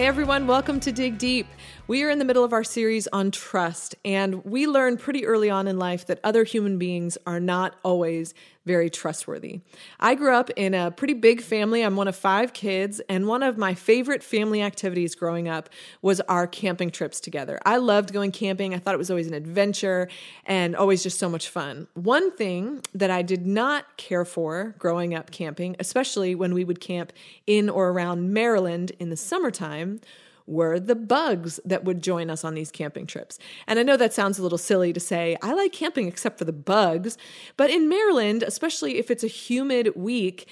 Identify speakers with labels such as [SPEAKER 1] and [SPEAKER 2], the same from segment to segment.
[SPEAKER 1] Hey everyone, welcome to Dig Deep. We are in the middle of our series on trust, and we learn pretty early on in life that other human beings are not always very trustworthy. I grew up in a pretty big family. I'm one of five kids, and one of my favorite family activities growing up was our camping trips together. I loved going camping. I thought it was always an adventure and always just so much fun. One thing that I did not care for growing up camping, especially when we would camp in or around Maryland in the summertime, were the bugs that would join us on these camping trips. And I know that sounds a little silly to say, I like camping except for the bugs, but in Maryland, especially if it's a humid week,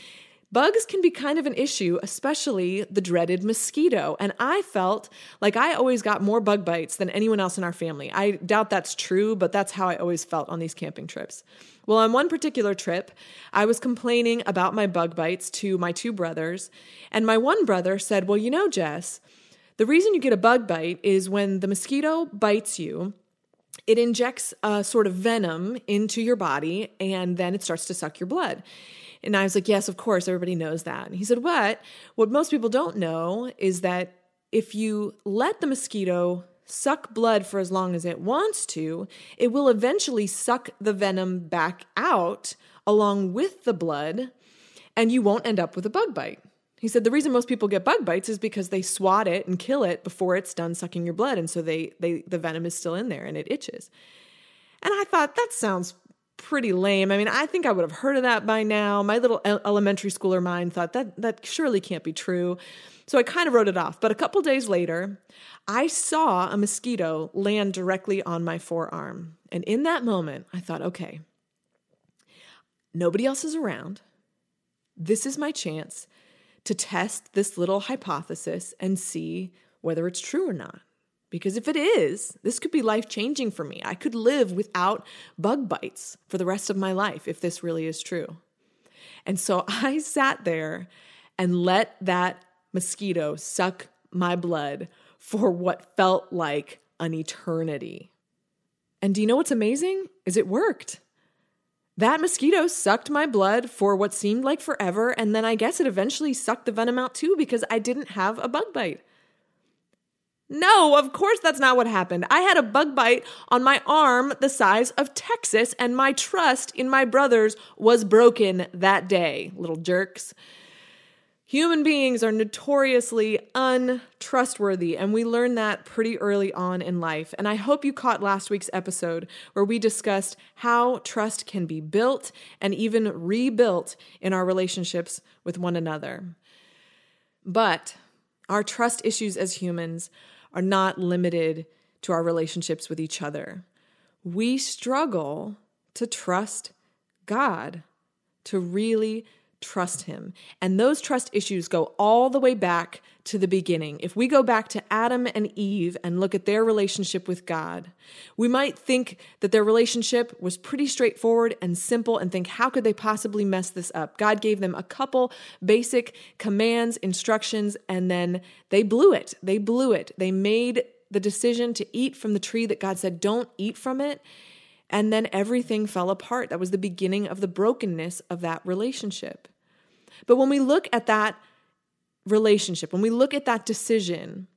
[SPEAKER 1] Bugs can be kind of an issue, especially the dreaded mosquito. And I felt like I always got more bug bites than anyone else in our family. I doubt that's true, but that's how I always felt on these camping trips. Well, on one particular trip, I was complaining about my bug bites to my two brothers. And my one brother said, Well, you know, Jess, the reason you get a bug bite is when the mosquito bites you, it injects a sort of venom into your body and then it starts to suck your blood. And I was like, Yes, of course, everybody knows that. And he said, What? What most people don't know is that if you let the mosquito suck blood for as long as it wants to, it will eventually suck the venom back out along with the blood, and you won't end up with a bug bite. He said the reason most people get bug bites is because they swat it and kill it before it's done sucking your blood, and so they they the venom is still in there and it itches. And I thought that sounds pretty lame. I mean, I think I would have heard of that by now. My little elementary schooler mind thought that that surely can't be true. So I kind of wrote it off. But a couple days later, I saw a mosquito land directly on my forearm. And in that moment, I thought, okay, nobody else is around. This is my chance to test this little hypothesis and see whether it's true or not. Because if it is, this could be life changing for me. I could live without bug bites for the rest of my life if this really is true. And so I sat there and let that mosquito suck my blood for what felt like an eternity. And do you know what's amazing? Is it worked. That mosquito sucked my blood for what seemed like forever, and then I guess it eventually sucked the venom out too because I didn't have a bug bite. No, of course that's not what happened. I had a bug bite on my arm the size of Texas, and my trust in my brothers was broken that day, little jerks. Human beings are notoriously untrustworthy, and we learn that pretty early on in life. And I hope you caught last week's episode where we discussed how trust can be built and even rebuilt in our relationships with one another. But our trust issues as humans are not limited to our relationships with each other. We struggle to trust God, to really trust him. And those trust issues go all the way back to the beginning. If we go back to Adam and Eve and look at their relationship with God, we might think that their relationship was pretty straightforward and simple and think, how could they possibly mess this up? God gave them a couple basic commands, instructions, and then they blew it. They blew it. They made the decision to eat from the tree that God said, don't eat from it. And then everything fell apart. That was the beginning of the brokenness of that relationship. But when we look at that relationship, when we look at that decision,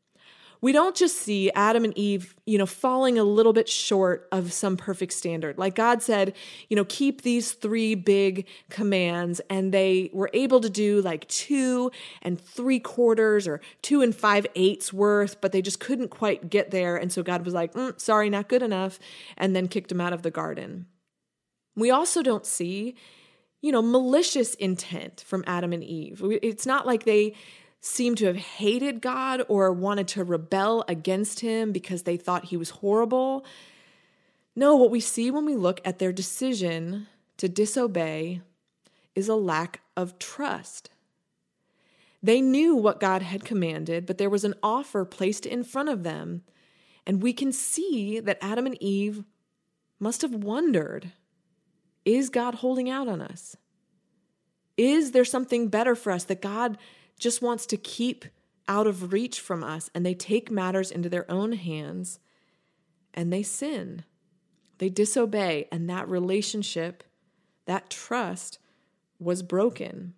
[SPEAKER 1] we don't just see Adam and Eve, you know, falling a little bit short of some perfect standard. Like God said, you know, keep these three big commands, and they were able to do like two and three quarters or two and five eighths worth, but they just couldn't quite get there. And so God was like, mm, sorry, not good enough, and then kicked them out of the garden. We also don't see you know, malicious intent from Adam and Eve. It's not like they seem to have hated God or wanted to rebel against him because they thought he was horrible. No, what we see when we look at their decision to disobey is a lack of trust. They knew what God had commanded, but there was an offer placed in front of them. And we can see that Adam and Eve must have wondered is God holding out on us? Is there something better for us that God just wants to keep out of reach from us and they take matters into their own hands and they sin. They disobey, and that relationship, that trust was broken.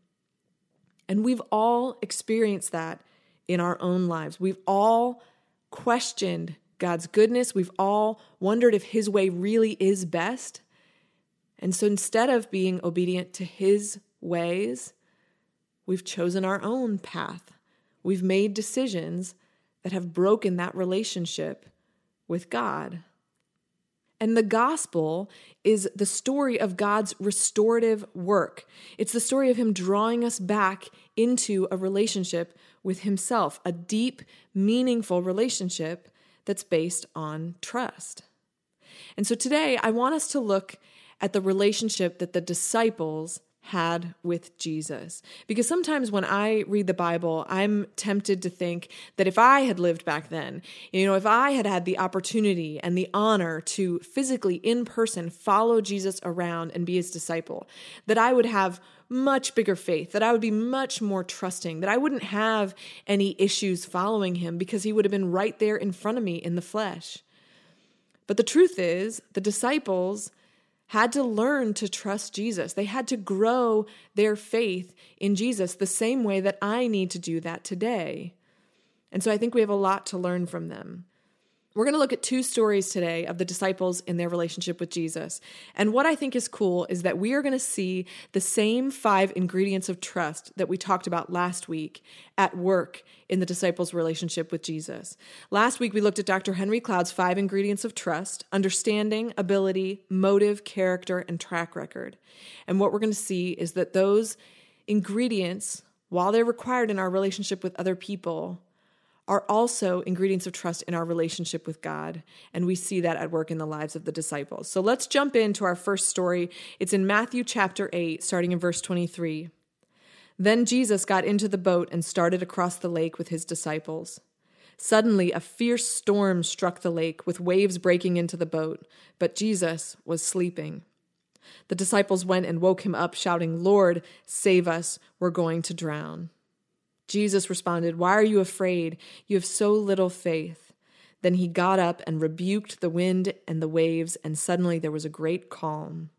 [SPEAKER 1] And we've all experienced that in our own lives. We've all questioned God's goodness. We've all wondered if His way really is best. And so instead of being obedient to His ways, we've chosen our own path. We've made decisions that have broken that relationship with God. And the gospel is the story of God's restorative work. It's the story of Him drawing us back into a relationship with Himself, a deep, meaningful relationship that's based on trust. And so today, I want us to look at the relationship that the disciples had with Jesus. Because sometimes when I read the Bible, I'm tempted to think that if I had lived back then, you know, if I had had the opportunity and the honor to physically in person follow Jesus around and be his disciple, that I would have much bigger faith, that I would be much more trusting, that I wouldn't have any issues following him because he would have been right there in front of me in the flesh. But the truth is, the disciples had to learn to trust Jesus. They had to grow their faith in Jesus the same way that I need to do that today. And so I think we have a lot to learn from them. We're going to look at two stories today of the disciples in their relationship with Jesus. And what I think is cool is that we are going to see the same five ingredients of trust that we talked about last week at work in the disciples' relationship with Jesus. Last week, we looked at Dr. Henry Cloud's five ingredients of trust understanding, ability, motive, character, and track record. And what we're going to see is that those ingredients, while they're required in our relationship with other people, are also ingredients of trust in our relationship with God. And we see that at work in the lives of the disciples. So let's jump into our first story. It's in Matthew chapter 8, starting in verse 23. Then Jesus got into the boat and started across the lake with his disciples. Suddenly, a fierce storm struck the lake, with waves breaking into the boat, but Jesus was sleeping. The disciples went and woke him up, shouting, Lord, save us, we're going to drown. Jesus responded, Why are you afraid? You have so little faith. Then he got up and rebuked the wind and the waves, and suddenly there was a great calm.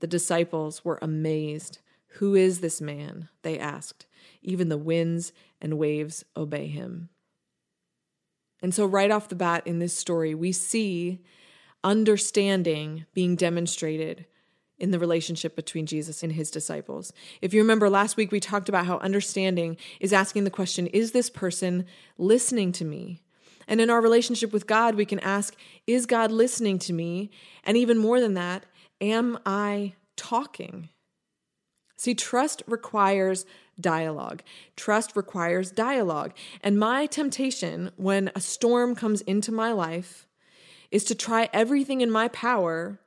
[SPEAKER 1] The disciples were amazed. Who is this man? They asked. Even the winds and waves obey him. And so, right off the bat in this story, we see understanding being demonstrated in the relationship between Jesus and his disciples. If you remember last week, we talked about how understanding is asking the question Is this person listening to me? And in our relationship with God, we can ask Is God listening to me? And even more than that, am I talking? See, trust requires dialogue. Trust requires dialogue. And my temptation when a storm comes into my life is to try everything in my power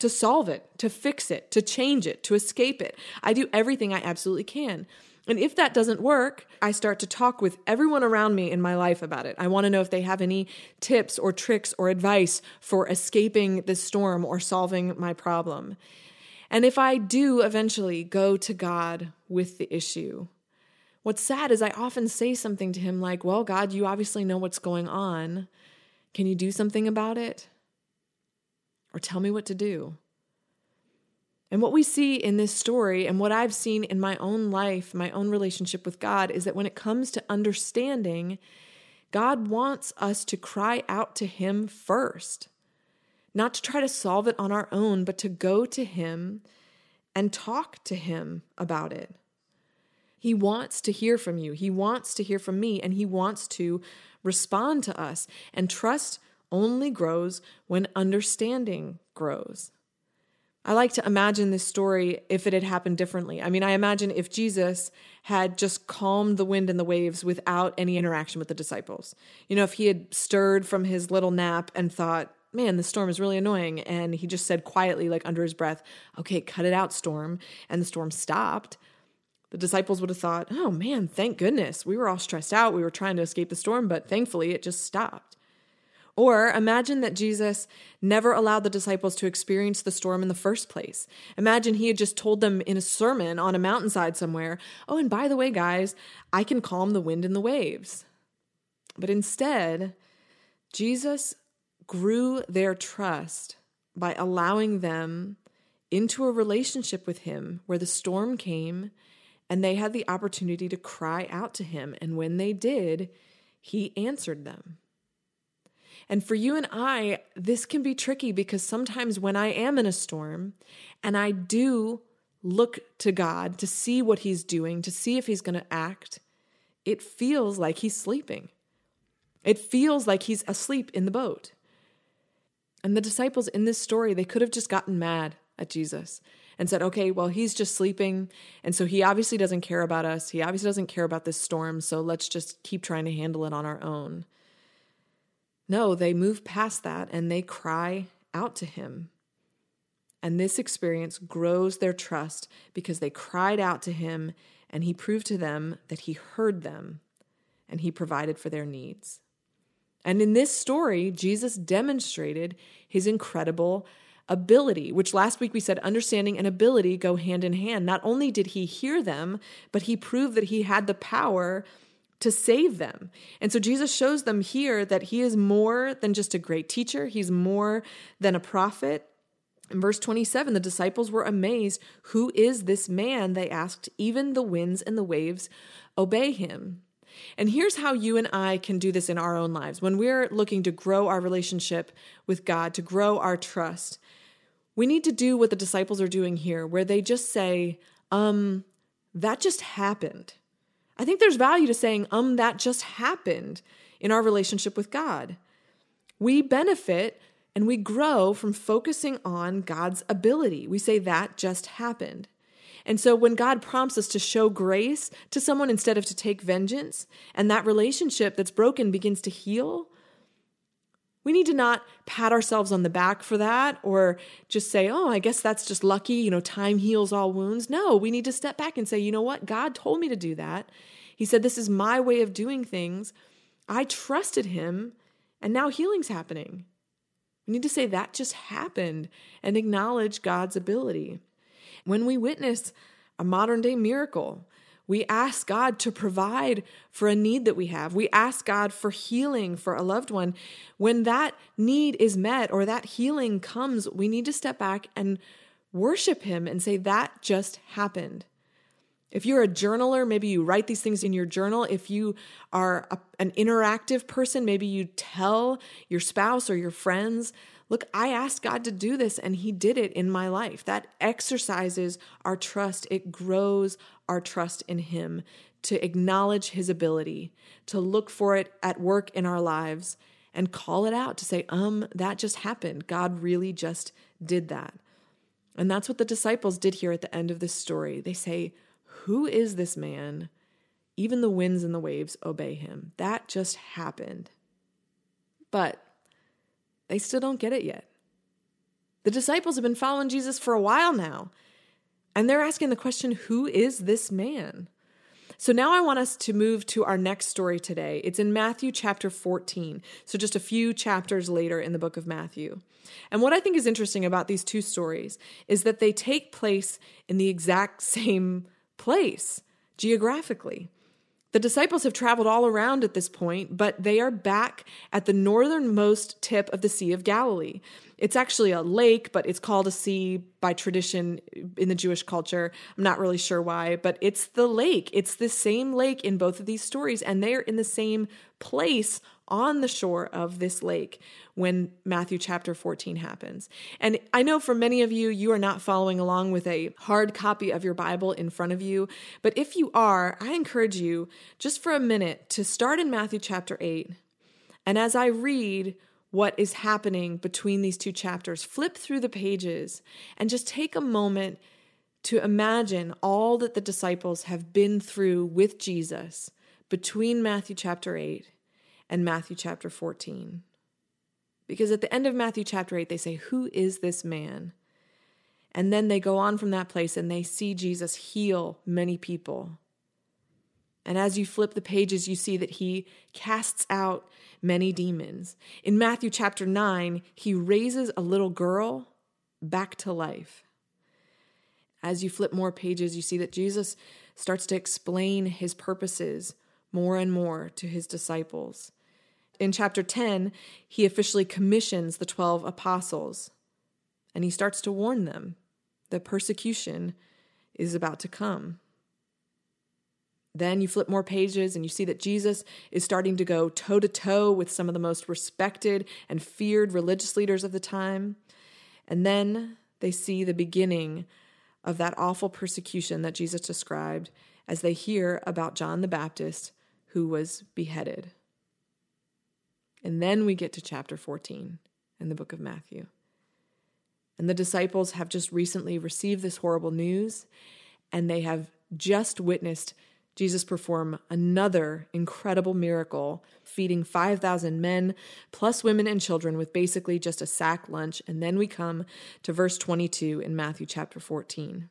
[SPEAKER 1] to solve it, to fix it, to change it, to escape it. I do everything I absolutely can. And if that doesn't work, I start to talk with everyone around me in my life about it. I want to know if they have any tips or tricks or advice for escaping this storm or solving my problem. And if I do eventually go to God with the issue, what's sad is I often say something to Him like, Well, God, you obviously know what's going on. Can you do something about it? Or tell me what to do. And what we see in this story, and what I've seen in my own life, my own relationship with God, is that when it comes to understanding, God wants us to cry out to Him first, not to try to solve it on our own, but to go to Him and talk to Him about it. He wants to hear from you, He wants to hear from me, and He wants to respond to us. And trust only grows when understanding grows. I like to imagine this story if it had happened differently. I mean, I imagine if Jesus had just calmed the wind and the waves without any interaction with the disciples. You know, if he had stirred from his little nap and thought, man, the storm is really annoying. And he just said quietly, like under his breath, okay, cut it out, storm. And the storm stopped. The disciples would have thought, oh man, thank goodness. We were all stressed out. We were trying to escape the storm, but thankfully it just stopped. Or imagine that Jesus never allowed the disciples to experience the storm in the first place. Imagine he had just told them in a sermon on a mountainside somewhere, oh, and by the way, guys, I can calm the wind and the waves. But instead, Jesus grew their trust by allowing them into a relationship with him where the storm came and they had the opportunity to cry out to him. And when they did, he answered them. And for you and I, this can be tricky because sometimes when I am in a storm and I do look to God to see what He's doing, to see if He's going to act, it feels like He's sleeping. It feels like He's asleep in the boat. And the disciples in this story, they could have just gotten mad at Jesus and said, okay, well, he's just sleeping. And so he obviously doesn't care about us. He obviously doesn't care about this storm. So let's just keep trying to handle it on our own. No, they move past that and they cry out to him. And this experience grows their trust because they cried out to him and he proved to them that he heard them and he provided for their needs. And in this story, Jesus demonstrated his incredible ability, which last week we said understanding and ability go hand in hand. Not only did he hear them, but he proved that he had the power to save them. And so Jesus shows them here that he is more than just a great teacher, he's more than a prophet. In verse 27, the disciples were amazed. Who is this man? They asked. Even the winds and the waves obey him. And here's how you and I can do this in our own lives. When we're looking to grow our relationship with God, to grow our trust, we need to do what the disciples are doing here, where they just say, um, that just happened. I think there's value to saying, um, that just happened in our relationship with God. We benefit and we grow from focusing on God's ability. We say, that just happened. And so when God prompts us to show grace to someone instead of to take vengeance, and that relationship that's broken begins to heal, we need to not pat ourselves on the back for that or just say, oh, I guess that's just lucky. You know, time heals all wounds. No, we need to step back and say, you know what? God told me to do that. He said, this is my way of doing things. I trusted him, and now healing's happening. We need to say that just happened and acknowledge God's ability. When we witness a modern day miracle, we ask God to provide for a need that we have. We ask God for healing for a loved one. When that need is met or that healing comes, we need to step back and worship Him and say, That just happened. If you're a journaler, maybe you write these things in your journal. If you are a, an interactive person, maybe you tell your spouse or your friends, Look, I asked God to do this and He did it in my life. That exercises our trust, it grows our trust in Him to acknowledge His ability, to look for it at work in our lives and call it out to say, um, that just happened. God really just did that. And that's what the disciples did here at the end of this story. They say, Who is this man? Even the winds and the waves obey him. That just happened. But they still don't get it yet. The disciples have been following Jesus for a while now, and they're asking the question who is this man? So now I want us to move to our next story today. It's in Matthew chapter 14, so just a few chapters later in the book of Matthew. And what I think is interesting about these two stories is that they take place in the exact same place geographically. The disciples have traveled all around at this point, but they are back at the northernmost tip of the Sea of Galilee. It's actually a lake, but it's called a sea by tradition in the Jewish culture. I'm not really sure why, but it's the lake. It's the same lake in both of these stories, and they're in the same place on the shore of this lake when Matthew chapter 14 happens. And I know for many of you, you are not following along with a hard copy of your Bible in front of you. But if you are, I encourage you just for a minute to start in Matthew chapter 8. And as I read, what is happening between these two chapters. Flip through the pages and just take a moment to imagine all that the disciples have been through with Jesus between Matthew chapter 8 and Matthew chapter 14. Because at the end of Matthew chapter 8, they say, Who is this man? And then they go on from that place and they see Jesus heal many people. And as you flip the pages, you see that he casts out many demons. In Matthew chapter 9, he raises a little girl back to life. As you flip more pages, you see that Jesus starts to explain his purposes more and more to his disciples in chapter 10, he officially commissions the 12 apostles and he starts to warn them that persecution is about to come. Then you flip more pages and you see that Jesus is starting to go toe to toe with some of the most respected and feared religious leaders of the time. And then they see the beginning of that awful persecution that Jesus described as they hear about John the Baptist who was beheaded. And then we get to chapter 14 in the book of Matthew. And the disciples have just recently received this horrible news, and they have just witnessed Jesus perform another incredible miracle, feeding 5,000 men, plus women and children, with basically just a sack lunch. And then we come to verse 22 in Matthew chapter 14.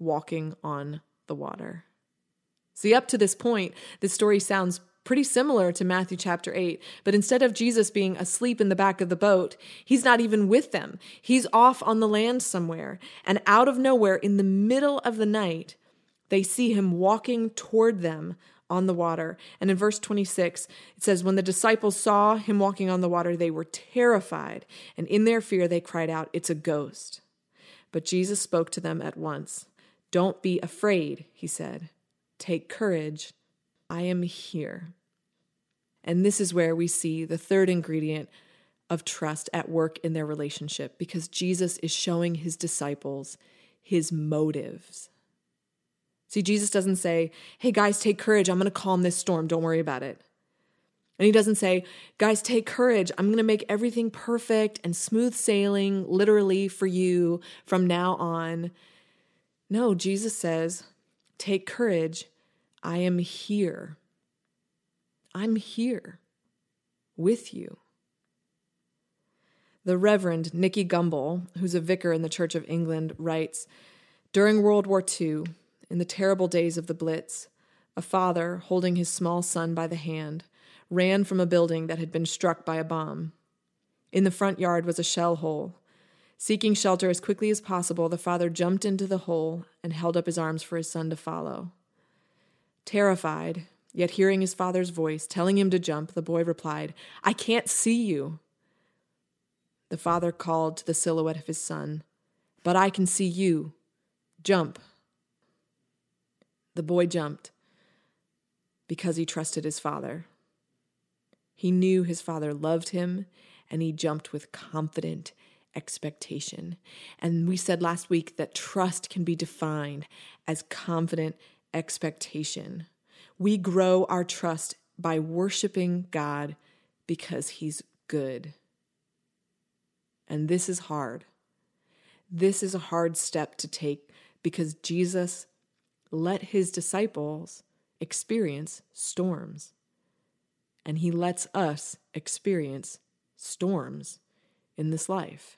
[SPEAKER 1] walking on the water. See, up to this point, this story sounds pretty similar to Matthew chapter 8, but instead of Jesus being asleep in the back of the boat, he's not even with them. He's off on the land somewhere, and out of nowhere, in the middle of the night, they see him walking toward them on the water. And in verse 26, it says, When the disciples saw him walking on the water, they were terrified, and in their fear they cried out, It's a ghost. But Jesus spoke to them at once. Don't be afraid, he said. Take courage. I am here. And this is where we see the third ingredient of trust at work in their relationship because Jesus is showing his disciples his motives. See, Jesus doesn't say, hey guys, take courage. I'm going to calm this storm. Don't worry about it. And he doesn't say, guys, take courage. I'm going to make everything perfect and smooth sailing, literally, for you from now on. No, Jesus says, take courage. I am here. I'm here with you. The Reverend Nicky Gumbel, who's a vicar in the Church of England, writes During World War II, in the terrible days of the Blitz, a father, holding his small son by the hand, ran from a building that had been struck by a bomb. In the front yard was a shell hole. Seeking shelter as quickly as possible, the father jumped into the hole and held up his arms for his son to follow. Terrified, yet hearing his father's voice telling him to jump, the boy replied, I can't see you. The father called to the silhouette of his son, But I can see you. Jump. The boy jumped because he trusted his father. He knew his father loved him, and he jumped with confident expectation. And we said last week that trust can be defined as confident expectation. We grow our trust by worshiping God because he's good. And this is hard. This is a hard step to take because Jesus let his disciples experience storms. And he lets us experience storms in this life.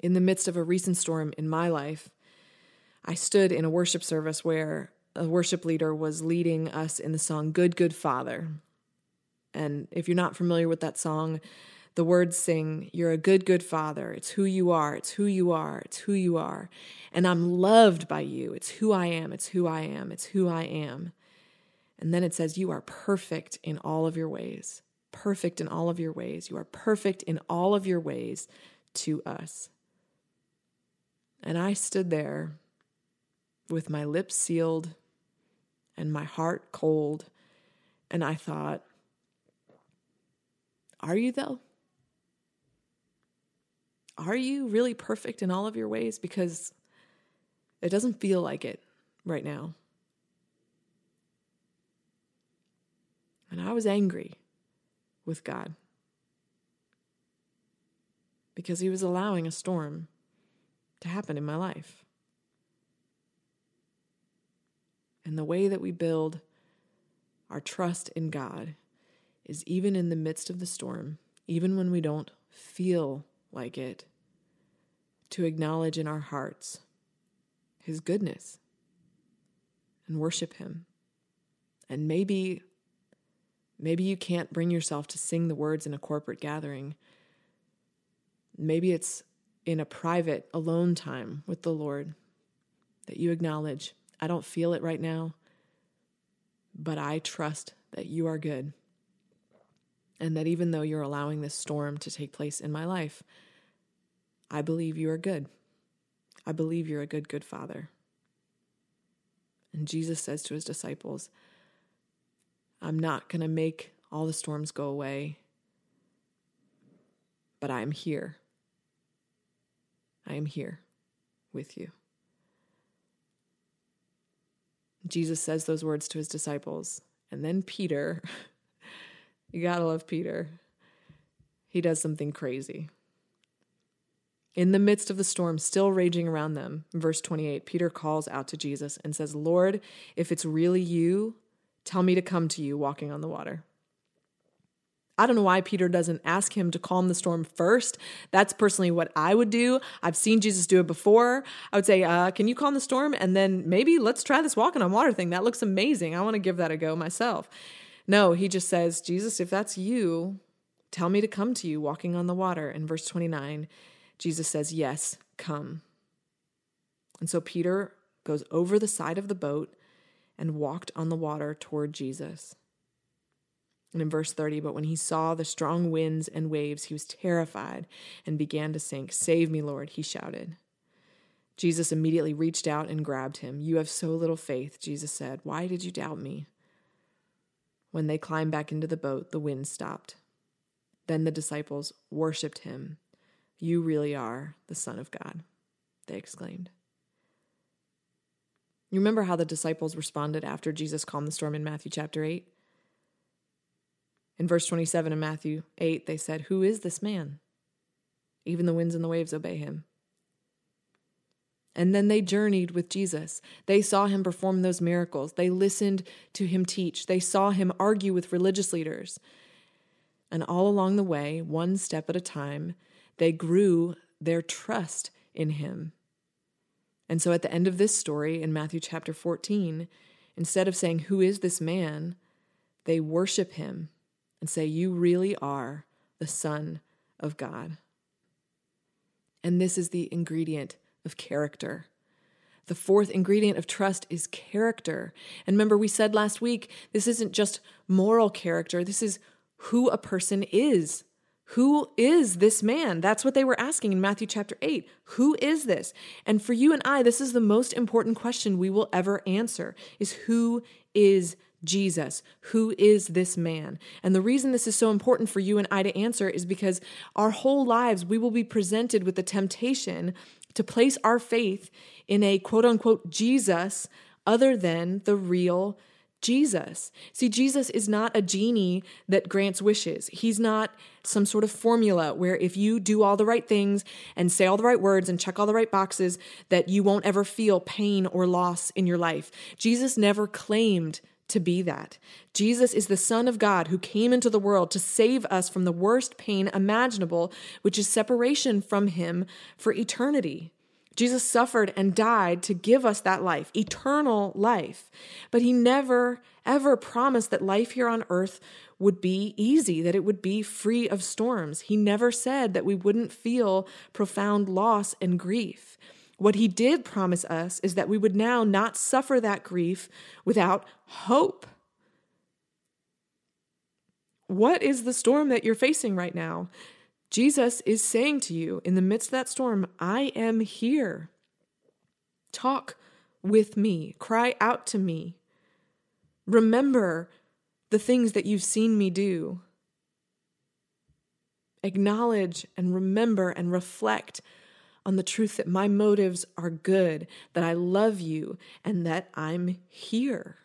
[SPEAKER 1] In the midst of a recent storm in my life, I stood in a worship service where a worship leader was leading us in the song Good, Good Father. And if you're not familiar with that song, the words sing, You're a good, good father. It's who you are. It's who you are. It's who you are. And I'm loved by you. It's who I am. It's who I am. It's who I am. And then it says, You are perfect in all of your ways. Perfect in all of your ways. You are perfect in all of your ways to us. And I stood there with my lips sealed and my heart cold. And I thought, Are you though? are you really perfect in all of your ways? Because it doesn't feel like it right now. And I was angry with God because He was allowing a storm to happen in my life. And the way that we build our trust in God is even in the midst of the storm, even when we don't feel like it, to acknowledge in our hearts His goodness and worship Him. And maybe, maybe you can't bring yourself to sing the words in a corporate gathering. Maybe it's in a private, alone time with the Lord that you acknowledge, I don't feel it right now, but I trust that you are good. And that even though you're allowing this storm to take place in my life, I believe you are good. I believe you're a good, good father. And Jesus says to his disciples, I'm not going to make all the storms go away, but I am here. I am here with you. Jesus says those words to his disciples. And then Peter, you gotta love Peter, he does something crazy. In the midst of the storm still raging around them, verse 28, Peter calls out to Jesus and says, Lord, if it's really you, tell me to come to you walking on the water. I don't know why Peter doesn't ask him to calm the storm first. That's personally what I would do. I've seen Jesus do it before. I would say, uh, Can you calm the storm? And then maybe let's try this walking on water thing. That looks amazing. I want to give that a go myself. No, he just says, Jesus, if that's you, tell me to come to you walking on the water. In verse 29, Jesus says, Yes, come. And so Peter goes over the side of the boat and walked on the water toward Jesus. And in verse 30, but when he saw the strong winds and waves, he was terrified and began to sink. Save me, Lord, he shouted. Jesus immediately reached out and grabbed him. You have so little faith, Jesus said. Why did you doubt me? When they climbed back into the boat, the wind stopped. Then the disciples worshiped him. You really are the Son of God, they exclaimed. You remember how the disciples responded after Jesus calmed the storm in Matthew chapter 8? In verse 27 of Matthew 8, they said, Who is this man? Even the winds and the waves obey him. And then they journeyed with Jesus. They saw him perform those miracles. They listened to him teach. They saw him argue with religious leaders. And all along the way, one step at a time, they grew their trust in him. And so at the end of this story in Matthew chapter 14, instead of saying, Who is this man? they worship him and say, You really are the Son of God. And this is the ingredient of character. The fourth ingredient of trust is character. And remember, we said last week, this isn't just moral character, this is who a person is. Who is this man? That's what they were asking in Matthew chapter 8. Who is this? And for you and I, this is the most important question we will ever answer is who is Jesus. Who is this man? And the reason this is so important for you and I to answer is because our whole lives we will be presented with the temptation to place our faith in a quote unquote Jesus other than the real Jesus. See, Jesus is not a genie that grants wishes. He's not some sort of formula where if you do all the right things and say all the right words and check all the right boxes, that you won't ever feel pain or loss in your life. Jesus never claimed to be that. Jesus is the Son of God who came into the world to save us from the worst pain imaginable, which is separation from Him for eternity. Jesus suffered and died to give us that life, eternal life. But He never, ever promised that life here on earth would be easy, that it would be free of storms. He never said that we wouldn't feel profound loss and grief. What he did promise us is that we would now not suffer that grief without hope. What is the storm that you're facing right now? Jesus is saying to you in the midst of that storm, I am here. Talk with me, cry out to me. Remember the things that you've seen me do. Acknowledge and remember and reflect on the truth that my motives are good, that I love you, and that I'm here.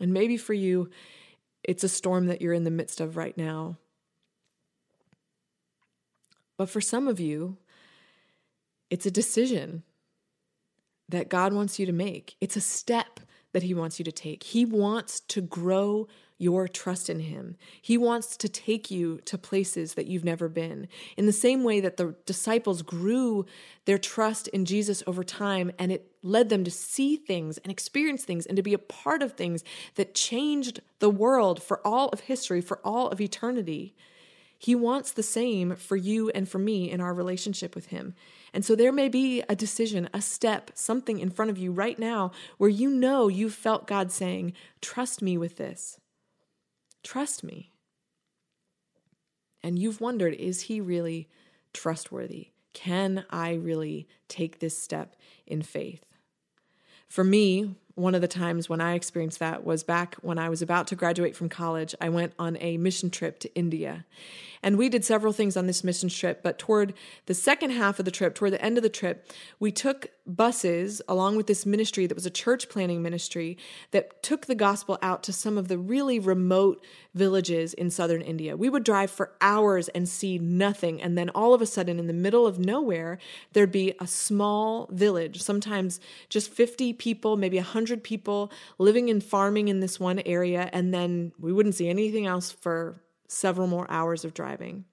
[SPEAKER 1] And maybe for you, it's a storm that you're in the midst of right now. But for some of you, it's a decision that God wants you to make. It's a step that He wants you to take. He wants to grow your trust in Him. He wants to take you to places that you've never been. In the same way that the disciples grew their trust in Jesus over time and it led them to see things and experience things and to be a part of things that changed the world for all of history, for all of eternity. He wants the same for you and for me in our relationship with Him. And so there may be a decision, a step, something in front of you right now where you know you felt God saying, Trust me with this. Trust me. And you've wondered, is He really trustworthy? Can I really take this step in faith? For me, one of the times when I experienced that was back when I was about to graduate from college. I went on a mission trip to India. And we did several things on this mission trip, but toward the second half of the trip, toward the end of the trip, we took buses along with this ministry that was a church planning ministry that took the gospel out to some of the really remote villages in southern India. We would drive for hours and see nothing. And then all of a sudden, in the middle of nowhere, there'd be a small village, sometimes just 50 people, maybe 100 people living and farming in this one area. And then we wouldn't see anything else for several more hours of driving.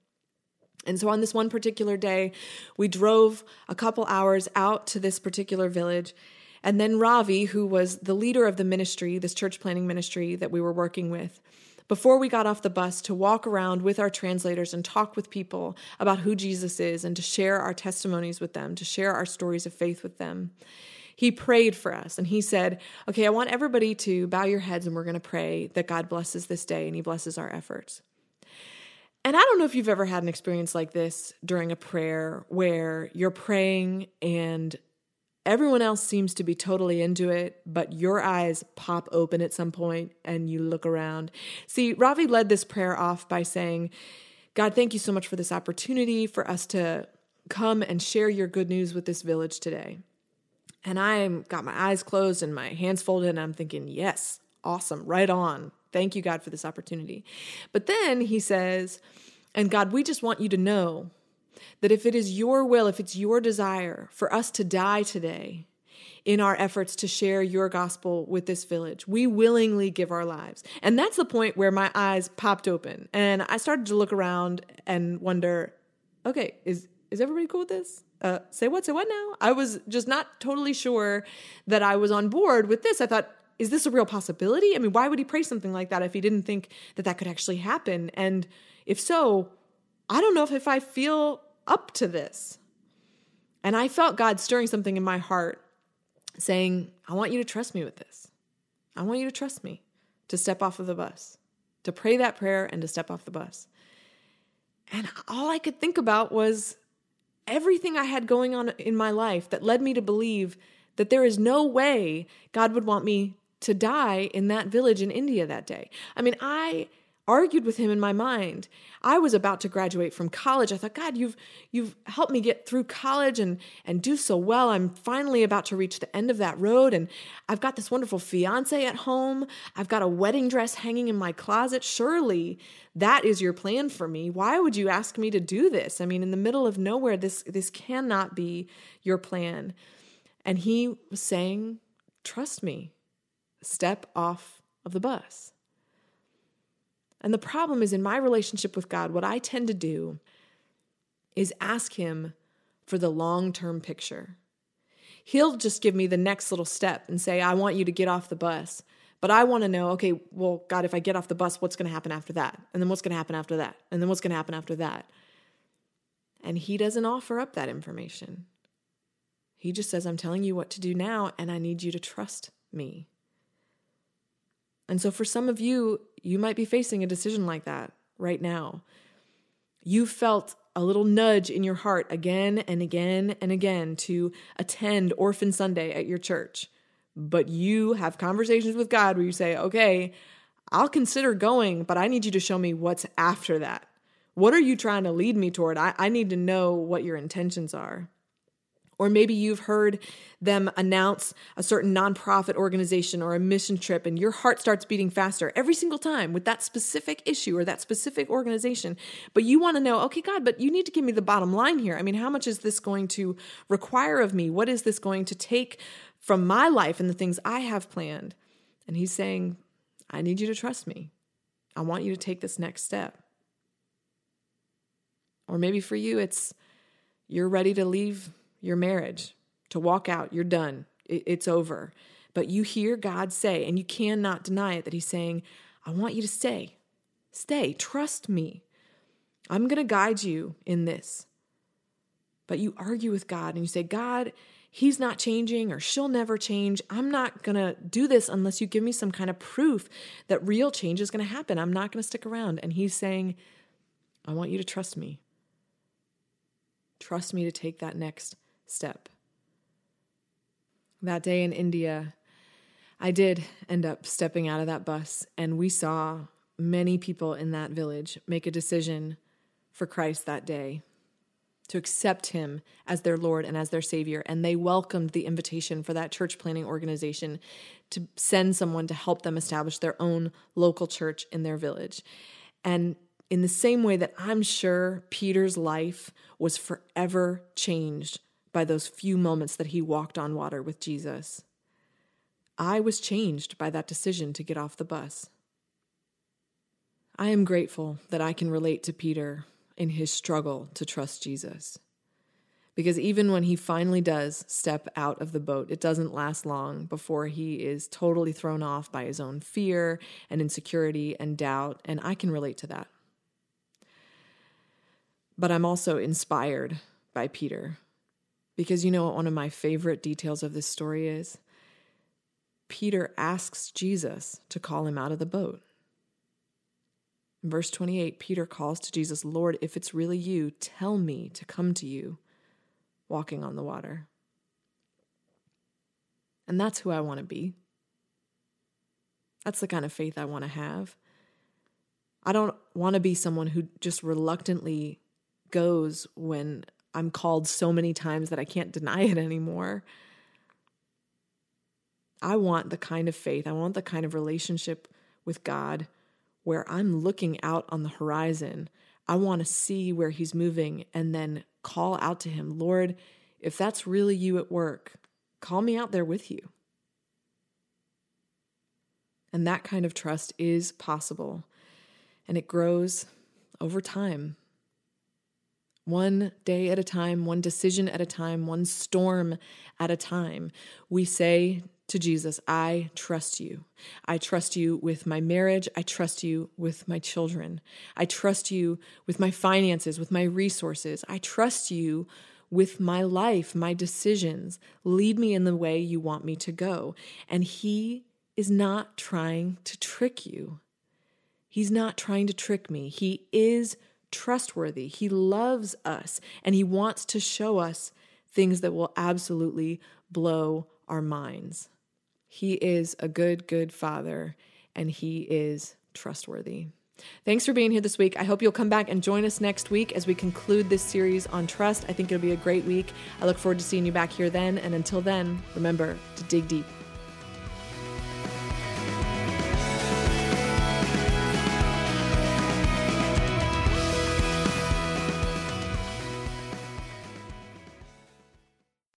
[SPEAKER 1] And so on this one particular day, we drove a couple hours out to this particular village. And then Ravi, who was the leader of the ministry, this church planning ministry that we were working with, before we got off the bus to walk around with our translators and talk with people about who Jesus is and to share our testimonies with them, to share our stories of faith with them. He prayed for us and he said, Okay, I want everybody to bow your heads and we're going to pray that God blesses this day and he blesses our efforts. And I don't know if you've ever had an experience like this during a prayer where you're praying and everyone else seems to be totally into it, but your eyes pop open at some point and you look around. See, Ravi led this prayer off by saying, God, thank you so much for this opportunity for us to come and share your good news with this village today. And I got my eyes closed and my hands folded, and I'm thinking, yes, awesome, right on. Thank you, God, for this opportunity. But then he says, and God, we just want you to know that if it is your will, if it's your desire for us to die today in our efforts to share your gospel with this village, we willingly give our lives. And that's the point where my eyes popped open and I started to look around and wonder, okay, is is everybody cool with this? Uh, say what? Say what now? I was just not totally sure that I was on board with this. I thought, is this a real possibility? I mean, why would he pray something like that if he didn't think that that could actually happen? And if so, I don't know if, if I feel up to this. And I felt God stirring something in my heart saying, I want you to trust me with this. I want you to trust me to step off of the bus, to pray that prayer and to step off the bus. And all I could think about was everything I had going on in my life that led me to believe that there is no way God would want me to die in that village in India that day. I mean, I argued with him in my mind. I was about to graduate from college. I thought, God, you've you've helped me get through college and and do so well. I'm finally about to reach the end of that road and I've got this wonderful fiance at home. I've got a wedding dress hanging in my closet. Surely that is your plan for me. Why would you ask me to do this? I mean, in the middle of nowhere, this this cannot be your plan. And he was saying, "Trust me. Step off of the bus." And the problem is in my relationship with God, what I tend to do is ask Him for the long term picture. He'll just give me the next little step and say, I want you to get off the bus. But I want to know, okay, well, God, if I get off the bus, what's going to happen after that? And then what's going to happen after that? And then what's going to happen after that? And He doesn't offer up that information. He just says, I'm telling you what to do now, and I need you to trust me. And so, for some of you, you might be facing a decision like that right now. You felt a little nudge in your heart again and again and again to attend Orphan Sunday at your church. But you have conversations with God where you say, okay, I'll consider going, but I need you to show me what's after that. What are you trying to lead me toward? I, I need to know what your intentions are. Or maybe you've heard them announce a certain nonprofit organization or a mission trip, and your heart starts beating faster every single time with that specific issue or that specific organization. But you want to know, okay, God, but you need to give me the bottom line here. I mean, how much is this going to require of me? What is this going to take from my life and the things I have planned? And he's saying, I need you to trust me. I want you to take this next step. Or maybe for you, it's you're ready to leave your marriage, to walk out, you're done, it's over. But you hear God say, and you cannot deny it, that He's saying, I want you to stay. Stay. Trust me. I'm going to guide you in this. But you argue with God and you say, God, He's not changing or she'll never change. I'm not going to do this unless you give me some kind of proof that real change is going to happen. I'm not going to stick around. And He's saying, I want you to trust me. Trust me to take that next step. That day in India, I did end up stepping out of that bus, and we saw many people in that village make a decision for Christ that day to accept him as their Lord and as their Savior. And they welcomed the invitation for that church planting organization to send someone to help them establish their own local church in their village. And in the same way that I'm sure Peter's life was forever changed by those few moments that he walked on water with Jesus, I was changed by that decision to get off the bus. I am grateful that I can relate to Peter in his struggle to trust Jesus. Because even when he finally does step out of the boat, it doesn't last long before he is totally thrown off by his own fear and insecurity and doubt. And I can relate to that. But I'm also inspired by Peter because you know what one of my favorite details of this story is? Peter asks Jesus to call him out of the boat. In verse 28, Peter calls to Jesus, Lord, if it's really you, tell me to come to you walking on the water. And that's who I want to be. That's the kind of faith I want to have. I don't want to be someone who just reluctantly goes when I'm called so many times that I can't deny it anymore. I want the kind of faith, I want the kind of relationship with God where I'm looking out on the horizon. I want to see where He's moving and then call out to Him, Lord, if that's really you at work, call me out there with you. And that kind of trust is possible, and it grows over time. One day at a time, one decision at a time, one storm at a time. We say to Jesus, I trust you. I trust you with my marriage. I trust you with my children. I trust you with my finances, with my resources. I trust you with my life, my decisions. Lead me in the way you want me to go. And He is not trying to trick you. He's not trying to trick me. He is trustworthy. He loves us and He wants to show us things that will absolutely blow our minds. He is a good, good father, and he is trustworthy. Thanks for being here this week. I hope you'll come back and join us next week as we conclude this series on trust. I think it'll be a great week. I look forward to seeing you back here then. And until then, remember to dig deep.